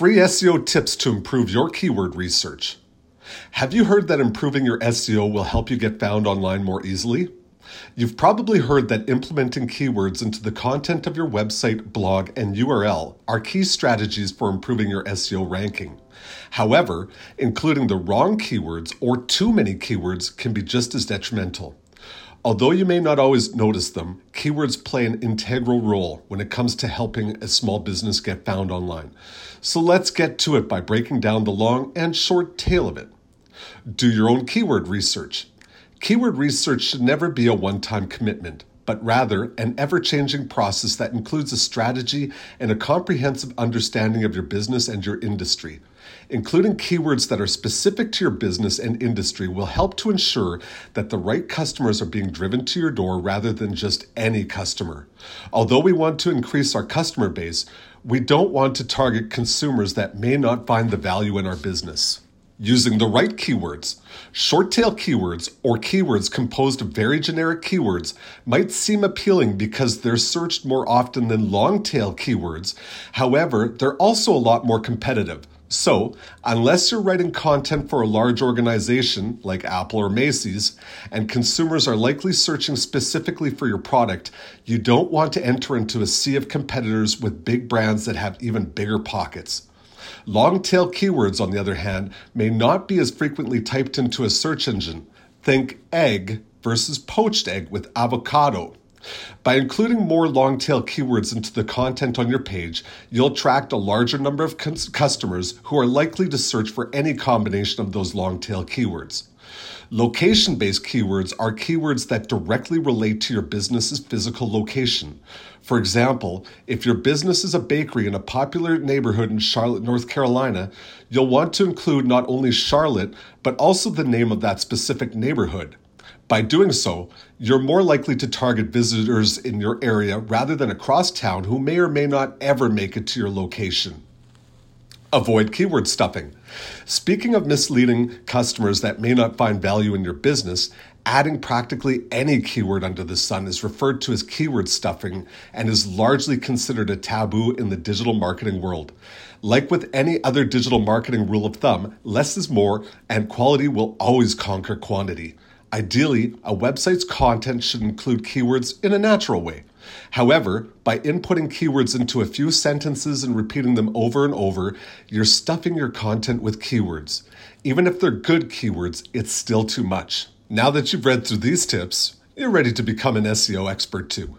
Free SEO tips to improve your keyword research. Have you heard that improving your SEO will help you get found online more easily? You've probably heard that implementing keywords into the content of your website, blog, and URL are key strategies for improving your SEO ranking. However, including the wrong keywords or too many keywords can be just as detrimental. Although you may not always notice them, keywords play an integral role when it comes to helping a small business get found online. So let's get to it by breaking down the long and short tail of it. Do your own keyword research. Keyword research should never be a one time commitment, but rather an ever changing process that includes a strategy and a comprehensive understanding of your business and your industry. Including keywords that are specific to your business and industry will help to ensure that the right customers are being driven to your door rather than just any customer. Although we want to increase our customer base, we don't want to target consumers that may not find the value in our business using the right keywords. Short tail keywords or keywords composed of very generic keywords might seem appealing because they're searched more often than long tail keywords. However, they're also a lot more competitive. So, unless you're writing content for a large organization like Apple or Macy's, and consumers are likely searching specifically for your product, you don't want to enter into a sea of competitors with big brands that have even bigger pockets. Long tail keywords, on the other hand, may not be as frequently typed into a search engine. Think egg versus poached egg with avocado. By including more long tail keywords into the content on your page, you'll attract a larger number of customers who are likely to search for any combination of those long tail keywords. Location based keywords are keywords that directly relate to your business's physical location. For example, if your business is a bakery in a popular neighborhood in Charlotte, North Carolina, you'll want to include not only Charlotte, but also the name of that specific neighborhood. By doing so, you're more likely to target visitors in your area rather than across town who may or may not ever make it to your location. Avoid keyword stuffing. Speaking of misleading customers that may not find value in your business, adding practically any keyword under the sun is referred to as keyword stuffing and is largely considered a taboo in the digital marketing world. Like with any other digital marketing rule of thumb, less is more and quality will always conquer quantity. Ideally, a website's content should include keywords in a natural way. However, by inputting keywords into a few sentences and repeating them over and over, you're stuffing your content with keywords. Even if they're good keywords, it's still too much. Now that you've read through these tips, you're ready to become an SEO expert too.